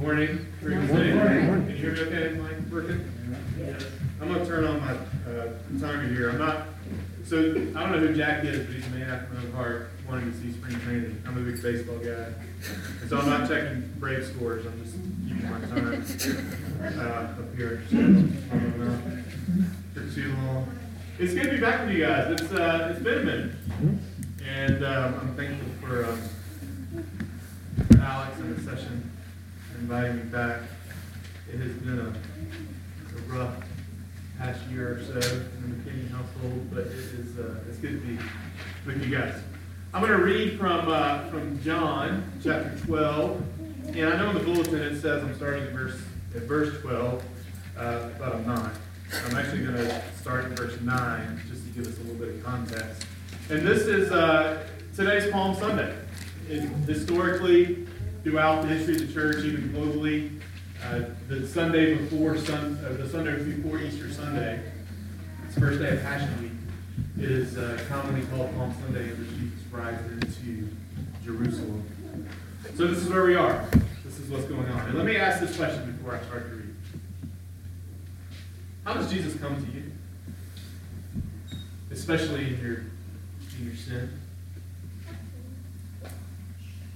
morning. Good morning. Can you hear me okay? Mike working? Yes. I'm gonna turn on my uh, timer here. I'm not. So I don't know who Jack is, but he's a man after my own heart, wanting to see spring training. I'm a big baseball guy, and so I'm not checking Braves scores. I'm just keeping my time uh, up here. So, I don't know for too long. It's good to be back with you guys. It's uh, it's been a minute, and um, I'm thankful for, um, Alex and the session inviting me back. It has been a, a rough past year or so in the McKinney household, but it is uh, it's good to be with you guys. I'm going to read from uh, from John chapter 12, and I know in the bulletin it says I'm starting at verse at verse 12, uh, but I'm not. I'm actually going to start at verse 9 just to give us a little bit of context. And this is uh, today's Palm Sunday. It, historically, throughout the history of the church, even globally. Uh, the Sunday before sun, uh, the Sunday before Easter Sunday, it's the first day of Passion Week. It is uh, commonly called Palm Sunday, in which Jesus rides into Jerusalem. So this is where we are. This is what's going on. And let me ask this question before I start to read. How does Jesus come to you? Especially in your in your sin,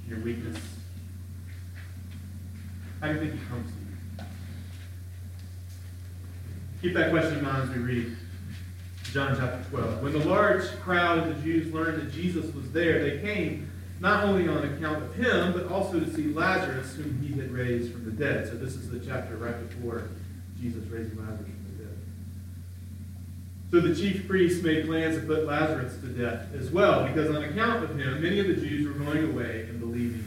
your weakness, how do you think he comes to you? Keep that question in mind as we read John chapter 12. When the large crowd of the Jews learned that Jesus was there, they came not only on account of him, but also to see Lazarus, whom he had raised from the dead. So this is the chapter right before Jesus raising Lazarus from the dead. So the chief priests made plans to put Lazarus to death as well, because on account of him, many of the Jews were going away and believing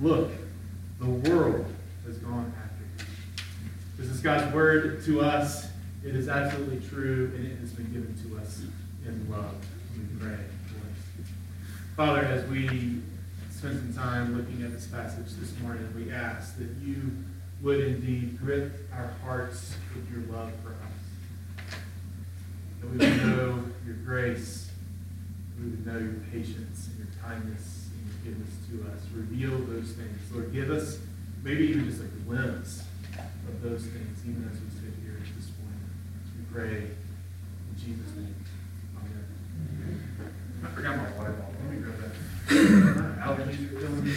Look, the world has gone after you. This is God's word to us. It is absolutely true, and it has been given to us in love. We pray. Father, as we spend some time looking at this passage this morning, we ask that you would indeed grip our hearts with your love for us. That we would know your grace, we would know your patience and your kindness goodness to us. Reveal those things. Lord, give us maybe even just a glimpse of those things, even as we sit here at this morning. We pray in Jesus' name. Amen. I forgot my water bottle. Let me grab that. Allergies are killing me.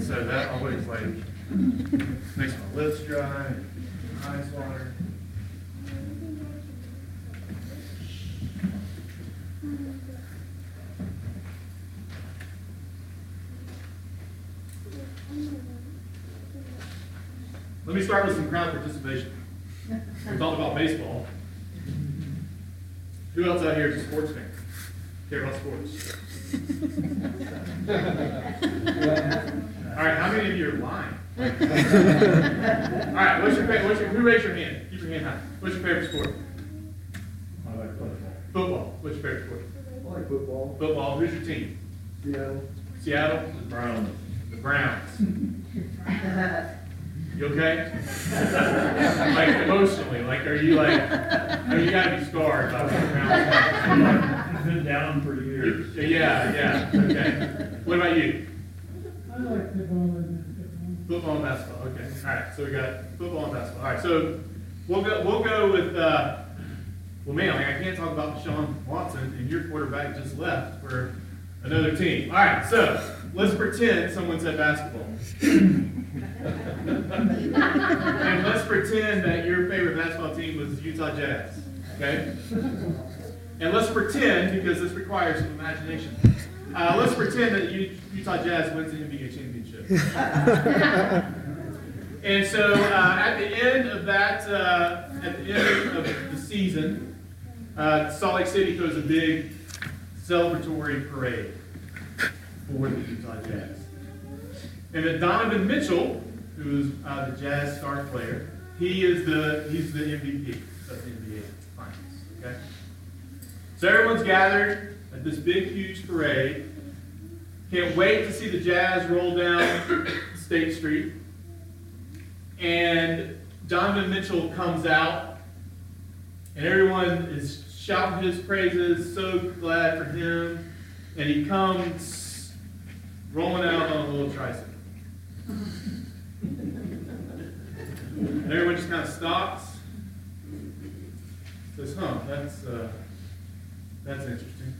So that always like makes my lips dry and eyes water. Let me start with some crowd participation. We talked about baseball. Who else out here is a sports fan? Care about sports? All right, how many of you are lying? All right, what's your favorite? What's your, who raised your hand? Keep your hand high. What's your favorite sport? I like football. Football. What's your favorite sport? I like football. Football. Who's your team? Seattle. Seattle? The Browns. The Browns. You okay? like emotionally, like are you like, oh, you gotta be scarred by Browns. Been down for years. Yeah, yeah, okay. What about you? I like football and basketball. Football and basketball. Okay. All right. So we got football and basketball. All right. So we'll go. We'll go with. Uh, well, man, like I can't talk about Deshaun Watson, and your quarterback just left for another team. All right. So let's pretend someone said basketball. And let's pretend that your favorite basketball team was Utah Jazz, okay? And let's pretend, because this requires some imagination, uh, let's pretend that Utah Jazz wins the NBA championship. and so uh, at the end of that, uh, at the end of the season, uh, Salt Lake City throws a big celebratory parade for the Utah Jazz. And then Donovan Mitchell, who's uh, the Jazz star player, he is the he's the MVP of the NBA Finals. Okay. So everyone's gathered at this big, huge parade. Can't wait to see the Jazz roll down State Street. And Donovan Mitchell comes out, and everyone is shouting his praises, so glad for him. And he comes rolling out on a little tricycle. And everyone just kind of stops. Says, huh, that's, uh, that's interesting.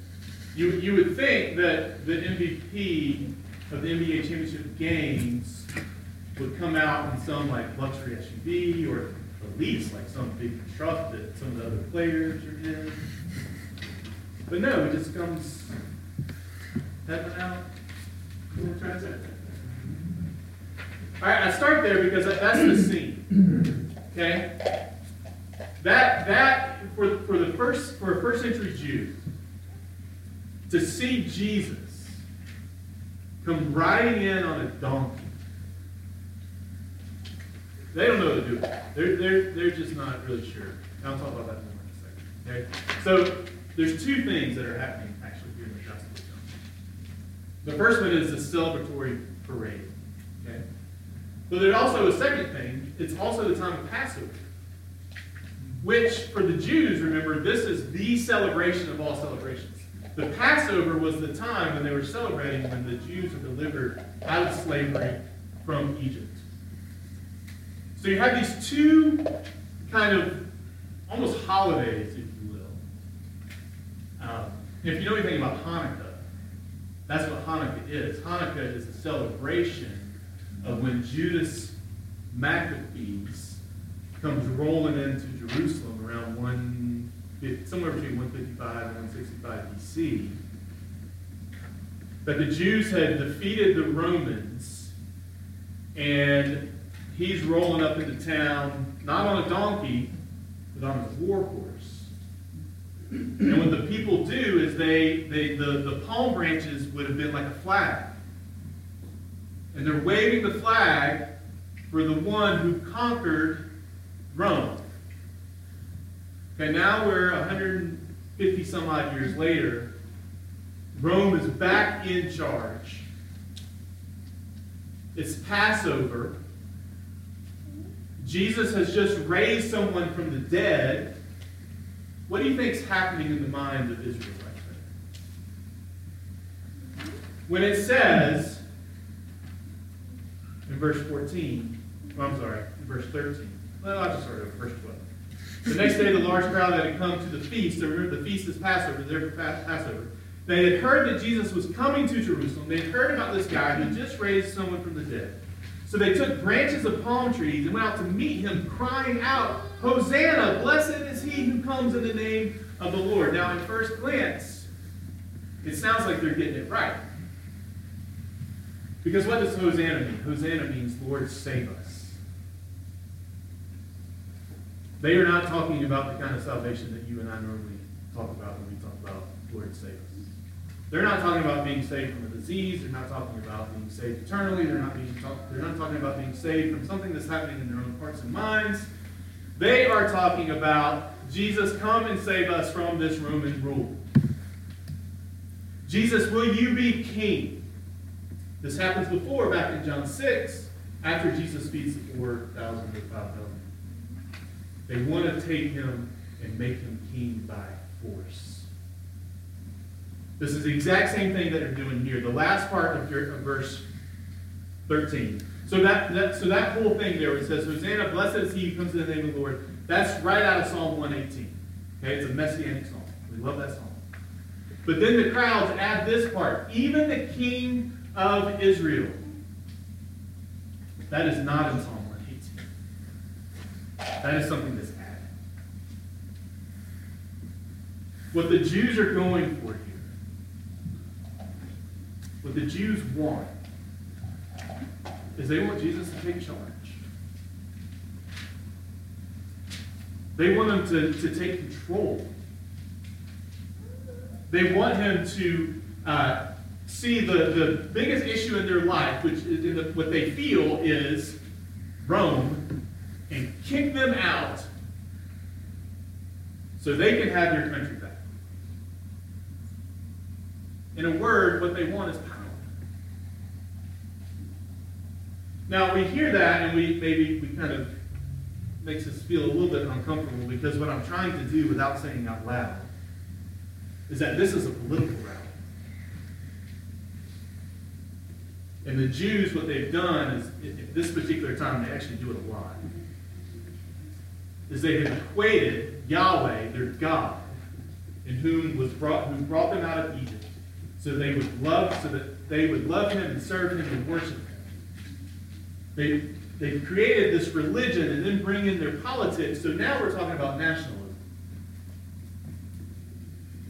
You, you would think that the MVP of the NBA championship games would come out in some like luxury SUV or at least like some big truck that some of the other players are in. But no, it just comes heading out. All right, I start there because that's the scene. Okay? That that for for the first for a first century Jew to see Jesus come riding in on a donkey. They don't know what to do. They're, they're, they're just not really sure. I'll talk about that more in a second. Okay? So there's two things that are happening actually here in the Gospel of John. The first one is the celebratory parade. Okay? But there's also a second thing. It's also the time of Passover. Which, for the Jews, remember, this is the celebration of all celebrations. The Passover was the time when they were celebrating when the Jews were delivered out of slavery from Egypt. So you have these two kind of almost holidays, if you will. Um, if you know anything about Hanukkah, that's what Hanukkah is. Hanukkah is a celebration of when Judas Maccabees comes rolling into Jerusalem around 150, somewhere between 155 and 165 BC. That the Jews had defeated the Romans, and he's rolling up into town, not on a donkey, but on a war horse. And what the people do is they, they the, the palm branches would have been like a flag. And they're waving the flag for the one who conquered Rome. Okay, now we're 150 some odd years later. Rome is back in charge. It's Passover. Jesus has just raised someone from the dead. What do you think is happening in the mind of Israel right? When it says in verse 14, oh, I'm sorry, in verse 13. Well, I'll just start over, verse 12. The next day, the large crowd that had come to the feast, so remember the feast is Passover, they're for Passover. They had heard that Jesus was coming to Jerusalem. They had heard about this guy who just raised someone from the dead. So they took branches of palm trees and went out to meet him, crying out, Hosanna! Blessed is he who comes in the name of the Lord. Now, at first glance, it sounds like they're getting it right. Because what does Hosanna mean? Hosanna means, Lord, save us. They are not talking about the kind of salvation that you and I normally talk about when we talk about Lord, save us. They're not talking about being saved from a disease. They're not talking about being saved eternally. They're not, being talk, they're not talking about being saved from something that's happening in their own hearts and minds. They are talking about Jesus, come and save us from this Roman rule. Jesus, will you be king? This happens before, back in John 6, after Jesus feeds the 4,000 or 5,000. They want to take him and make him king by force. This is the exact same thing that they're doing here. The last part of, verse 13. So that, that, so that whole thing there, it says, Hosanna, blessed is he who comes in the name of the Lord, that's right out of Psalm 118. Okay, it's a messianic psalm. We love that psalm. But then the crowds add this part, even the king of Israel. That is not in Psalm 118. That is something that's added. What the Jews are going for what the Jews want, is they want Jesus to take charge. They want him to, to take control. They want him to uh, see the, the biggest issue in their life, which is the, what they feel is Rome, and kick them out so they can have their country back. In a word, what they want is power. Now we hear that and we maybe we kind of makes us feel a little bit uncomfortable because what I'm trying to do without saying out loud is that this is a political rally. And the Jews, what they've done is, at this particular time, they actually do it a lot, is they have equated Yahweh, their God, in whom was brought, who brought them out of Egypt, so they would love, so that they would love Him and serve Him and worship Him. They they've created this religion and then bring in their politics. So now we're talking about nationalism.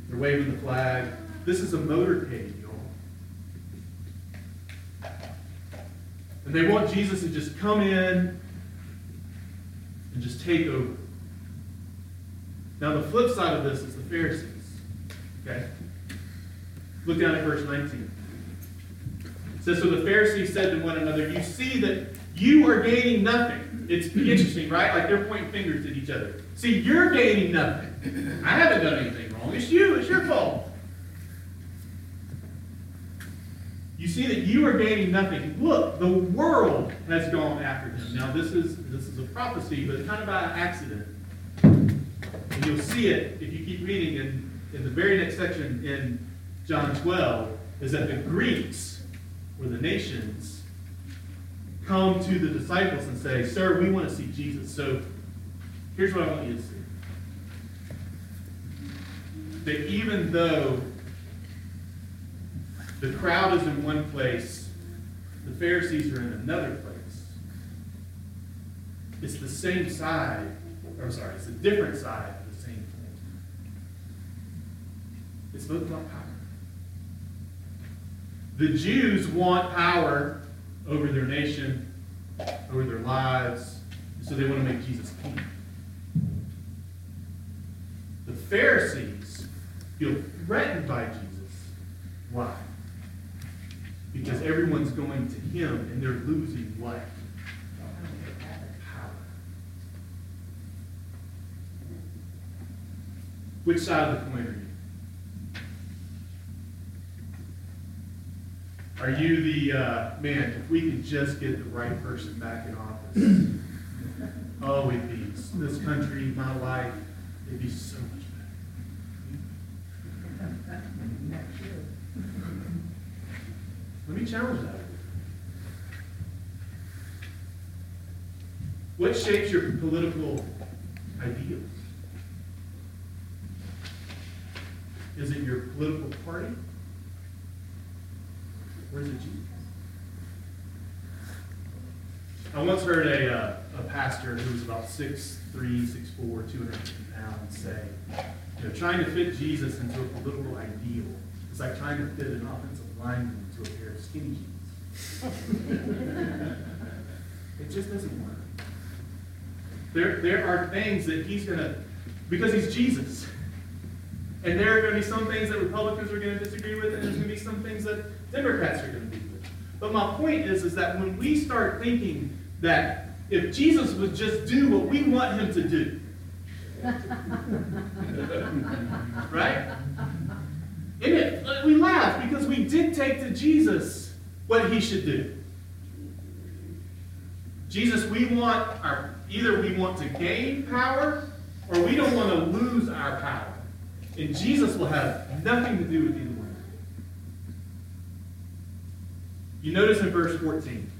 They're waving the flag. This is a motorcade, y'all. And they want Jesus to just come in and just take over. Now, the flip side of this is the Pharisees. Okay? Look down at verse 19. It says, So the Pharisees said to one another, You see that you are gaining nothing. It's interesting, right? Like they're pointing fingers at each other. See, you're gaining nothing. I haven't done anything wrong. It's you. It's your fault. You see that you are gaining nothing. Look, the world has gone after him. Now, this is this is a prophecy, but kind of by accident. And you'll see it if you keep reading in, in the very next section in John 12, is that the Greeks, or the nations, come to the disciples and say, Sir, we want to see Jesus. So here's what I want you to see. That even though the crowd is in one place, the Pharisees are in another place, it's the same side, or sorry, it's a different side of the same thing. It's both about power. The Jews want power over their nation, over their lives, so they want to make Jesus king. The Pharisees feel threatened by Jesus. Why? Because everyone's going to him and they're losing what? Power. Which side of the coin are you? Are you the, uh, man, if we could just get the right person back in office, oh, it'd be, this country, my life, it'd be so much better. Let me challenge that. What shapes your political ideals? Is it your political party? Or the Jesus? I once heard a, uh, a pastor who was about 6'3", 6'4", 250 pounds say, you know, trying to fit Jesus into a political ideal is like trying to fit an offensive lineman into a pair of skinny jeans. it just doesn't work. There, there are things that he's going to, because he's Jesus. And there are going to be some things that Republicans are going to disagree with, and there's going to be some things that Democrats are going to be with. But my point is, is that when we start thinking that if Jesus would just do what we want him to do, right? And it, uh, we laugh because we dictate to Jesus what he should do. Jesus, we want our, either we want to gain power or we don't want to lose our power. And Jesus will have nothing to do with either You notice in verse 14,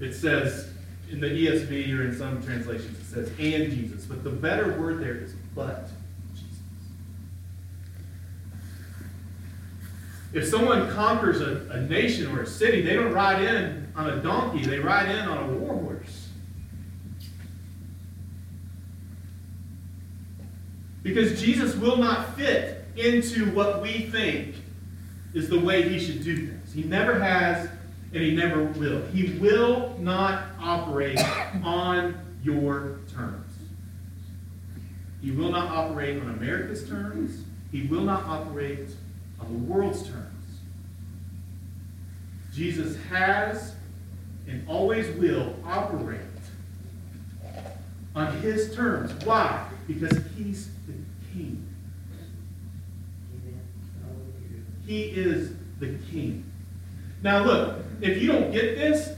it says, in the ESV or in some translations, it says, and Jesus. But the better word there is but Jesus. If someone conquers a, a nation or a city, they don't ride in on a donkey, they ride in on a war horse. Because Jesus will not fit into what we think is the way he should do things. He never has, and he never will. He will not operate on your terms. He will not operate on America's terms. He will not operate on the world's terms. Jesus has and always will operate on his terms. Why? Because he's the king. He is the king. Now, look, if you don't get this,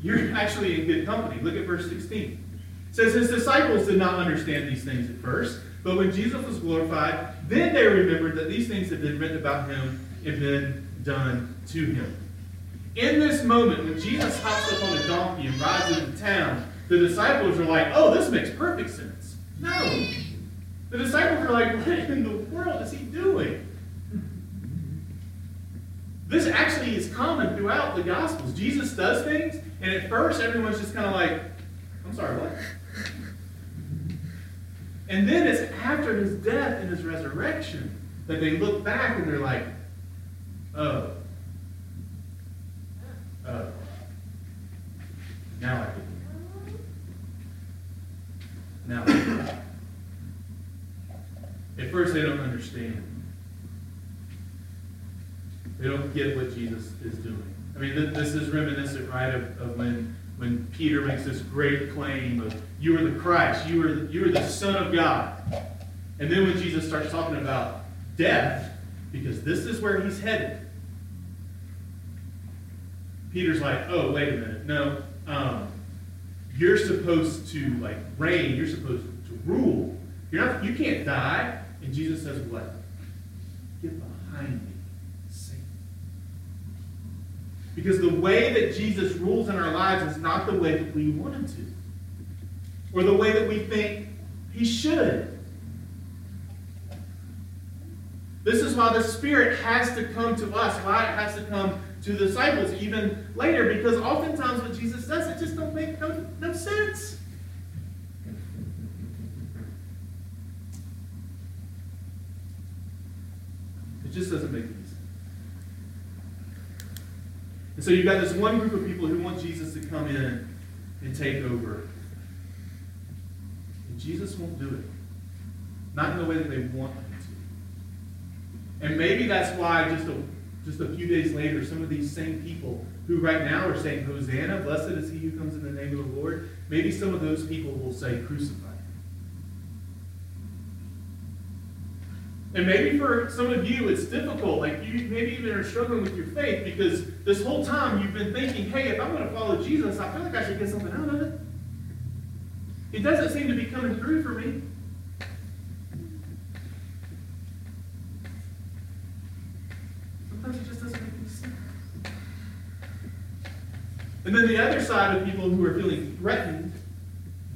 you're actually in good company. Look at verse 16. It says, His disciples did not understand these things at first, but when Jesus was glorified, then they remembered that these things had been written about him and been done to him. In this moment, when Jesus hops up on a donkey and rides into town, the disciples are like, oh, this makes perfect sense. No. The disciples are like, what in the world is he doing? This actually is common throughout the Gospels. Jesus does things, and at first everyone's just kind of like, I'm sorry, what? And then it's after his death and his resurrection that they look back and they're like, oh. Oh. Now I get it. Now I get it. At first they don't understand. They don't get what Jesus is doing. I mean, th- this is reminiscent, right, of, of when, when Peter makes this great claim of, you are the Christ, you are the, you are the Son of God. And then when Jesus starts talking about death, because this is where he's headed, Peter's like, oh, wait a minute. No, um, you're supposed to like reign. You're supposed to rule. You're not. You can't die. And Jesus says, what? Get behind me, Because the way that Jesus rules in our lives is not the way that we want him to, or the way that we think he should. This is why the Spirit has to come to us, why it has to come to the disciples even later, because oftentimes what Jesus does, it just don't make no, no sense. It just doesn't make any sense. And so you've got this one group of people who want Jesus to come in and take over. And Jesus won't do it. Not in the way that they want him to. And maybe that's why just a just a few days later, some of these same people who right now are saying, Hosanna, blessed is he who comes in the name of the Lord, maybe some of those people will say, crucify him. And maybe for some of you, it's difficult. Like you maybe even are struggling with your faith because this whole time you've been thinking, hey, if I'm going to follow Jesus, I feel like I should get something out of it. It doesn't seem to be coming through for me. Sometimes it just doesn't make any sense. And then the other side of people who are feeling threatened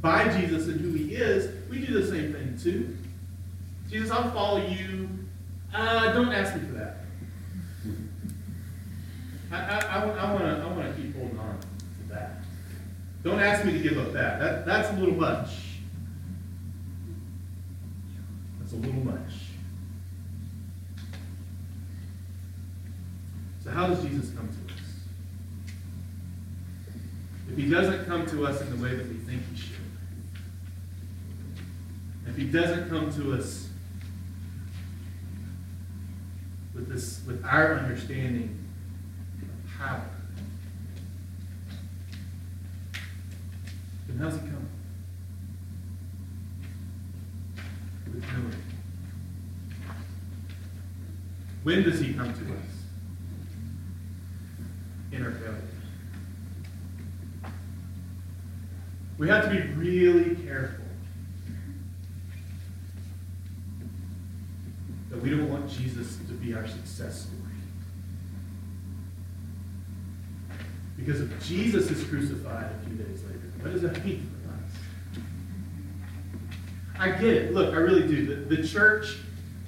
by Jesus and who he is, we do the same thing too. Jesus, I'll follow you. Uh, don't ask me for that. I, I, I, want to I wanna keep holding on to that. Don't ask me to give up that. that. That's a little much. That's a little much. So how does Jesus come to us? If he doesn't come to us in the way that we think he should, if he doesn't come to us with this with our understanding of power, then how's he come? With humility. When does he come to us? in our failures. We have to be really careful that we don't want Jesus to be our success story. Because if Jesus is crucified a few days later, what does that mean for us? I get it. Look, I really do. The, the church,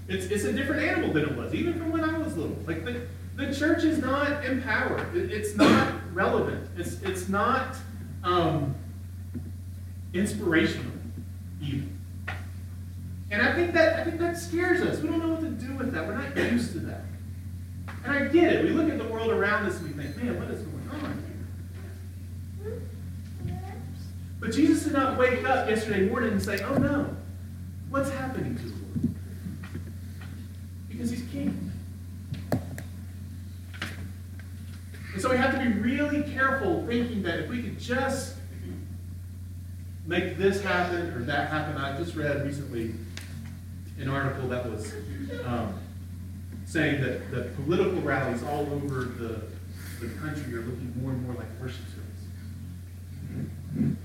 it's, it's a different animal than it was, even from when I was little. Like the, the church is not empowered. It, it's not relevant. It's, it's not um, inspirational. And I think that I think that scares us. We don't know what to do with that. We're not used to that. And I get it. We look at the world around us and we think, man, what is going on here? But Jesus did not wake up yesterday morning and say, oh no, what's happening to the world? Because he's king. And so we have to be really careful thinking that if we could just make this happen or that happen. I just read recently an article that was um, saying that the political rallies all over the, the country are looking more and more like worship services.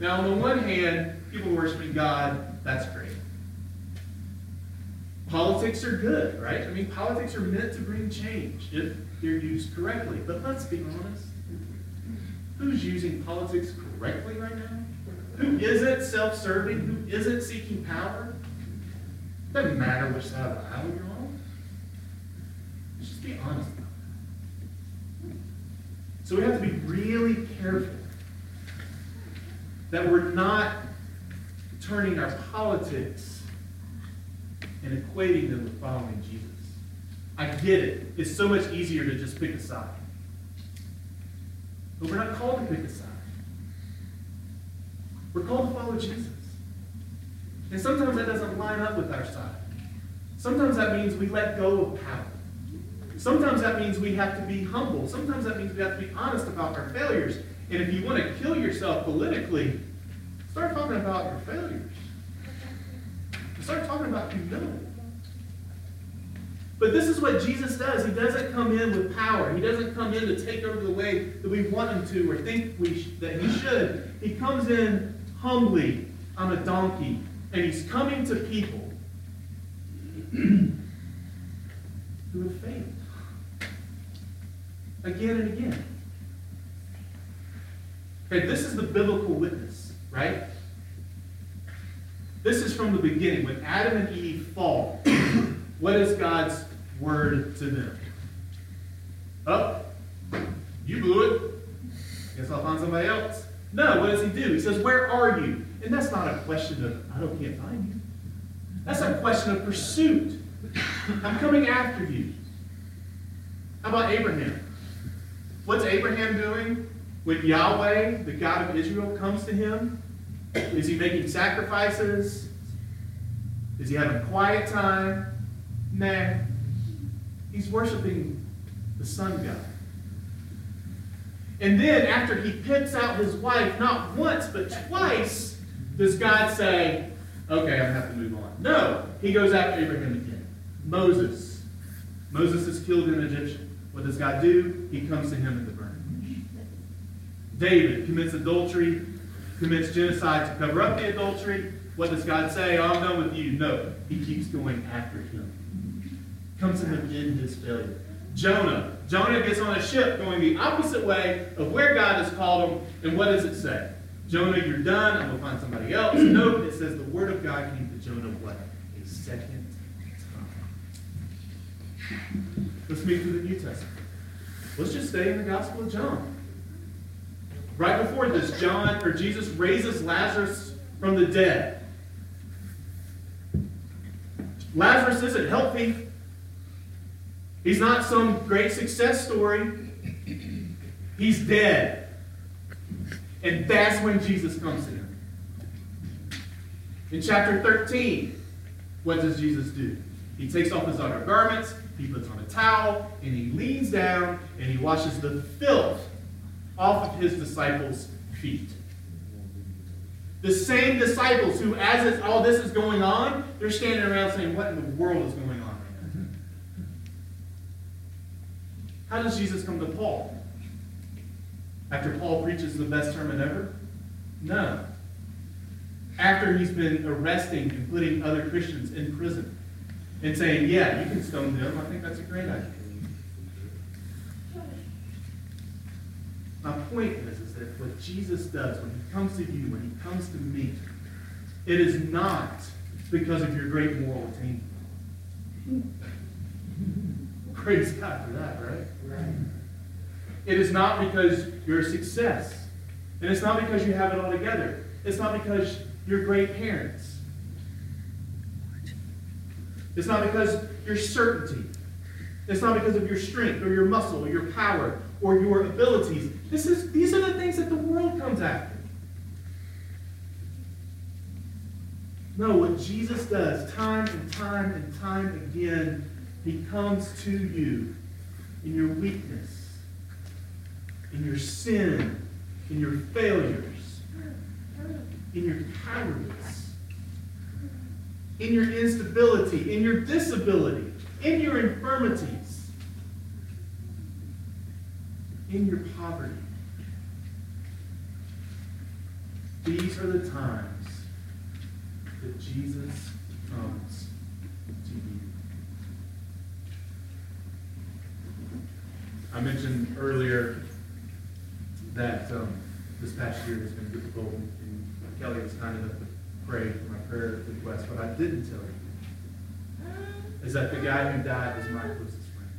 Now, on the one hand, people worshiping God, that's great. Politics are good, right? I mean, politics are meant to bring change if they're used correctly. But let's be honest. Who's using politics correctly right now? Who isn't self serving? Who isn't seeking power? Doesn't matter which side of the aisle you're on. Let's just be honest about that. So we have to be really careful that we're not turning our politics and equating them with following Jesus. I get it. It's so much easier to just pick a side. But we're not called to pick a side. We're called to follow Jesus. And sometimes that doesn't line up with our side. Sometimes that means we let go of power. Sometimes that means we have to be humble. Sometimes that means we have to be honest about our failures. And if you want to kill yourself politically, start talking about your failures. Start talking about humility. But this is what Jesus does. He doesn't come in with power. He doesn't come in to take over the way that we want him to or think we that he should. He comes in humbly on a donkey, and he's coming to people who have failed again and again. Okay, this is the biblical witness, right? This is from the beginning. When Adam and Eve fall, what is God's word to them? Oh, you blew it. Guess I'll find somebody else. No, what does he do? He says, Where are you? And that's not a question of, I don't can't find you. That's a question of pursuit. I'm coming after you. How about Abraham? What's Abraham doing when Yahweh, the God of Israel, comes to him? Is he making sacrifices? Is he having quiet time? Nah. He's worshiping the sun god. And then after he picks out his wife, not once, but twice, does God say, okay, I'm going to have to move on. No, he goes after Abraham again. Moses. Moses is killed in Egyptian. What does God do? He comes to him in the burning bush. David commits adultery, commits genocide to cover up the adultery. What does God say? Oh, I'm done with you. No, he keeps going after him. Comes to him in his failure. Jonah. Jonah gets on a ship going the opposite way of where God has called him. And what does it say? Jonah, you're done. I'm going to find somebody else. Nope. It says the word of God came to Jonah what? A second time. Let's move to the New Testament. Let's just stay in the Gospel of John. Right before this, John or Jesus raises Lazarus from the dead. Lazarus isn't healthy. He's not some great success story. He's dead. And that's when Jesus comes to him. In chapter 13, what does Jesus do? He takes off his outer garments, he puts on a towel, and he leans down and he washes the filth off of his disciples' feet. The same disciples who, as all this is going on, they're standing around saying, What in the world is going on right now? How does Jesus come to Paul? After Paul preaches the best sermon ever? No. After he's been arresting and putting other Christians in prison and saying, Yeah, you can stone them. I think that's a great idea. My point is, is that what Jesus does when he comes to you, when he comes to me, it is not because of your great moral attainment. Praise God for that, right? Right. It is not because you're a success. And it's not because you have it all together. It's not because you're great parents. It's not because your certainty. It's not because of your strength or your muscle or your power or your abilities. This is, these are the things that the world comes after. No, what Jesus does time and time and time again, he comes to you in your weakness, in your sin, in your failures, in your cowardice, in your instability, in your disability, in your infirmities, in your poverty. These are the times that Jesus comes to you. I mentioned earlier that um, this past year has been difficult, and Kelly was kind enough to pray for my prayer request. What I didn't tell you is that the guy who died was my closest friend.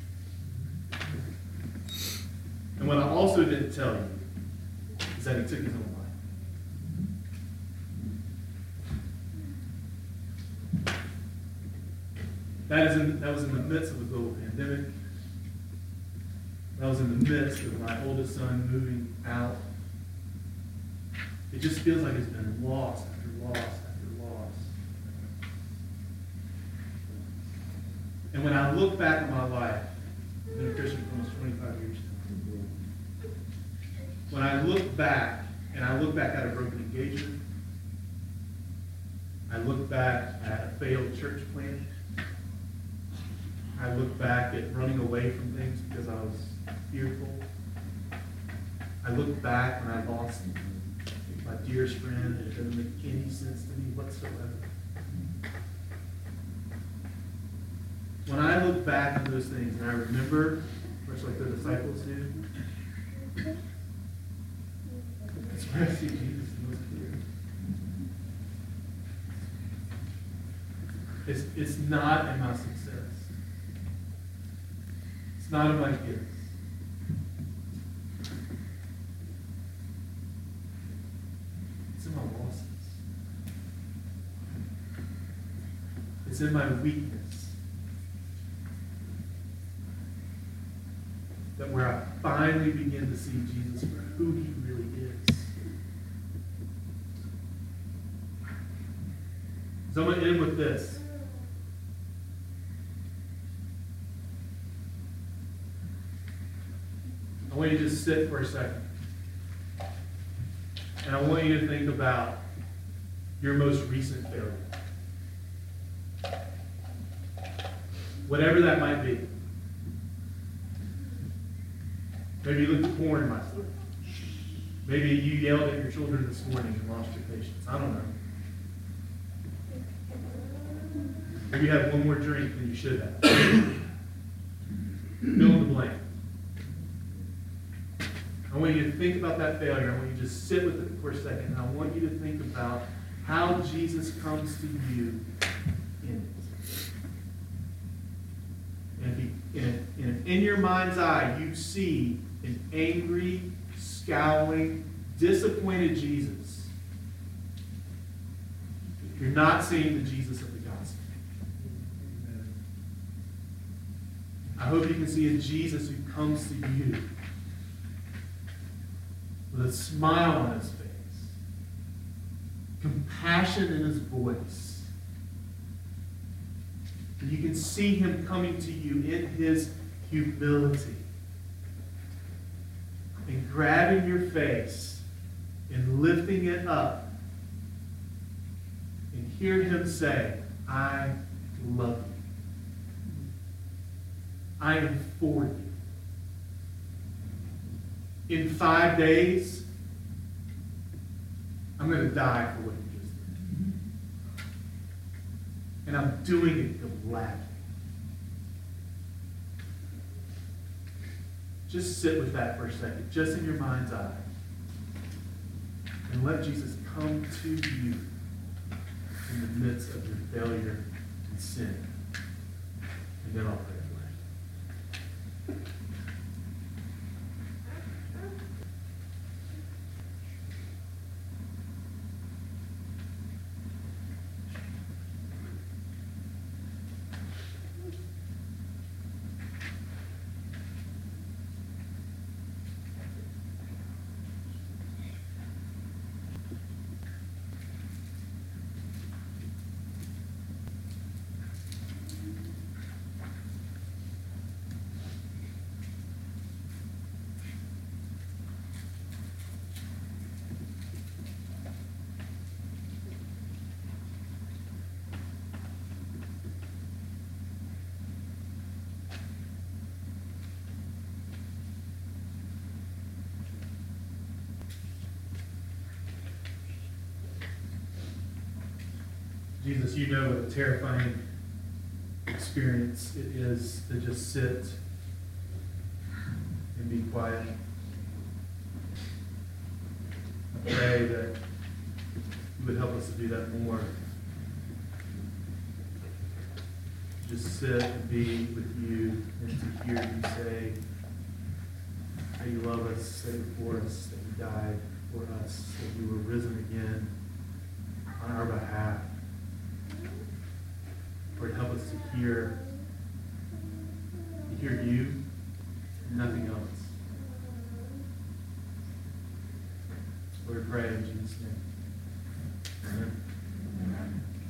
And what I also didn't tell you is that he took his own life. That, is in, that was in the midst of a global pandemic. That was in the midst of my oldest son moving out. It just feels like it's been lost after loss after loss. And when I look back at my life, I've been a Christian for almost 25 years now. When I look back, and I look back at a broken engagement, I look back at a failed church plant, I look back at running away from things because I was fearful. I look back and I lost my dearest friend, and it doesn't make any sense to me whatsoever. When I look back on those things and I remember, much like the disciples do, that's where I see Jesus most clear. It's, it's not in my success. It's not in my gifts. It's in my losses. It's in my weakness. That where I finally begin to see Jesus for who he really is. So I'm going to end with this. I want you to just sit for a second. And I want you to think about your most recent failure. Whatever that might be. Maybe you looked porn in my sleep. Maybe you yelled at your children this morning and lost your patience. I don't know. Maybe you had one more drink than you should have. Fill in the blank. I want you to think about that failure. I want you to just sit with it for a second. I want you to think about how Jesus comes to you in it. And if, he, and if, and if in your mind's eye you see an angry, scowling, disappointed Jesus, you're not seeing the Jesus of the gospel. I hope you can see a Jesus who comes to you with a smile on his face, compassion in his voice. And you can see him coming to you in his humility and grabbing your face and lifting it up and hear him say, I love you. I am for you in five days, I'm going to die for what you just did. And I'm doing it gladly. Just sit with that for a second, just in your mind's eye. And let Jesus come to you in the midst of your failure and sin. And then I'll pray. Jesus, you know what a terrifying experience it is to just sit and be quiet. I pray that you would help us to do that more. Just sit and be with you and to hear you say that you love us, that you're for us, that you died for us, that you were risen again